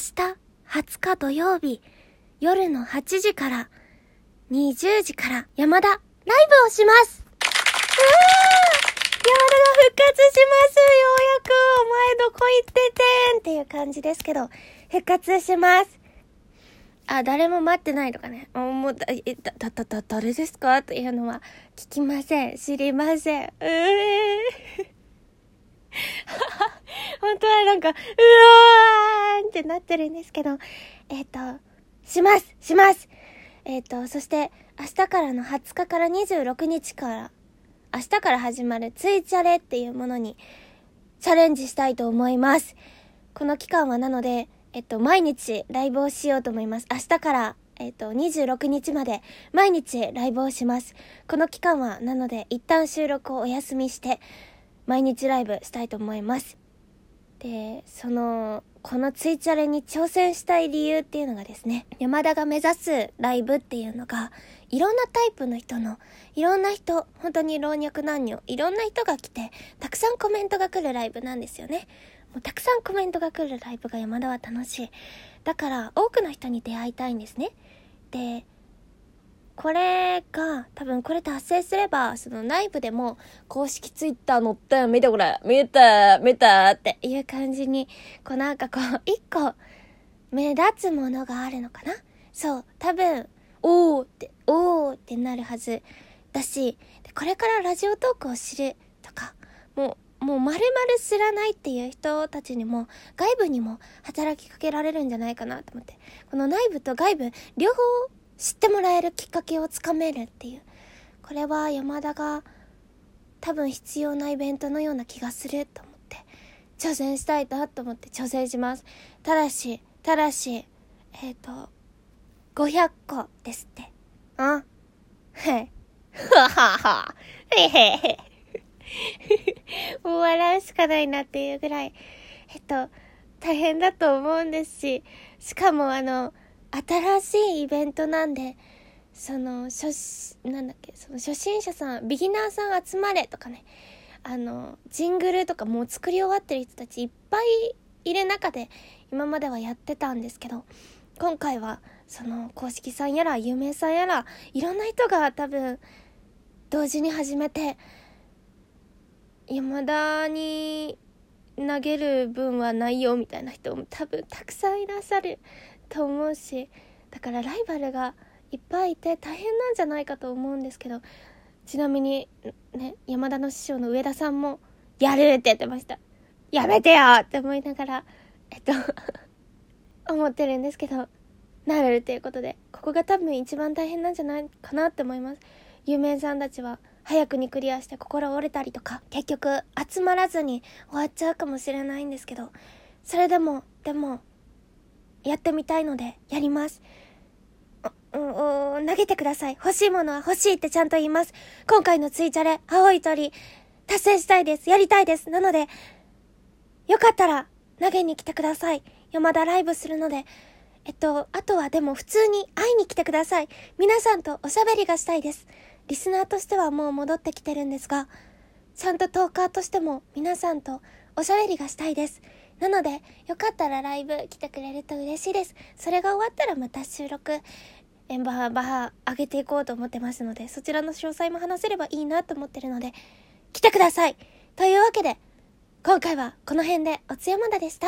明日20日土曜日夜の8時から20時から山田ライブをしますうわー山田が復活しますようやくお前どこ行っててんっていう感じですけど、復活します。あ、誰も待ってないとかね。もう、だ、だ、だ、だ、誰ですかっていうのは聞きません。知りません。うえ本当はなんか、うわーんってなってるんですけど、えっ、と、しますしますえっ、と、そして、明日からの20日から26日から、明日から始まるツイチャレっていうものにチャレンジしたいと思います。この期間はなので、えっと、毎日ライブをしようと思います。明日から、えっと、26日まで毎日ライブをします。この期間はなので、一旦収録をお休みして、毎日ライブしたいと思います。で、その、このツイチャレに挑戦したい理由っていうのがですね、山田が目指すライブっていうのが、いろんなタイプの人の、いろんな人、本当に老若男女、いろんな人が来て、たくさんコメントが来るライブなんですよね。もうたくさんコメントが来るライブが山田は楽しい。だから、多くの人に出会いたいんですね。で、これが、多分これ達成すれば、その内部でも、公式ツイッター載ったよ、見てこれ、見た、見たって。いう感じに、こうなんかこう、一個、目立つものがあるのかな？そう、多分、おーって、おーってなるはずだし、これからラジオトークを知るとか、もう、もう丸々知らないっていう人たちにも、外部にも働きかけられるんじゃないかなと思って、この内部と外部、両方知ってもらえるきっかけをつかめるっていう。これは山田が多分必要なイベントのような気がすると思って、挑戦したいなと思って挑戦します。ただし、ただし、えっ、と、500個ですって。あ？はい。ははは。へへへ。もう笑うしかないなっていうぐらい、えっと、大変だと思うんですし、しかもあの、新しいイベントなんで、その、初、なんだっけ、その初心者さん、ビギナーさん集まれとかね、あの、ジングルとかもう作り終わってる人たちいっぱいいる中で、今まではやってたんですけど、今回は、その、公式さんやら、有名さんやら、いろんな人が多分、同時に始めて、山田に投げる分はないよみたいな人も多分たくさんいらっしゃると思うしだからライバルがいっぱいいて大変なんじゃないかと思うんですけどちなみにね山田の師匠の上田さんも「やる!」って言ってました「やめてよ!」って思いながらえっと 思ってるんですけどなるっていうことでここが多分一番大変なんじゃないかなって思います有名さんたちは早くにクリアして心折れたりとか結局集まらずに終わっちゃうかもしれないんですけどそれでもでもやってみたいのでやります。うう投げてください。欲しいものは欲しいってちゃんと言います。今回のツイチャレ青い鳥達成したいです。やりたいです。なのでよかったら投げに来てください。山田ライブするので。えっと、あとはでも普通に会いに来てください。皆さんとおしゃべりがしたいです。リスナーとしてはもう戻ってきてるんですが、ちゃんとトーカーとしても皆さんとおしゃべりがしたいです。なので、よかったらライブ来てくれると嬉しいです。それが終わったらまた収録、エンバーバー上げていこうと思ってますので、そちらの詳細も話せればいいなと思ってるので、来てくださいというわけで、今回はこの辺でおつやまだでした。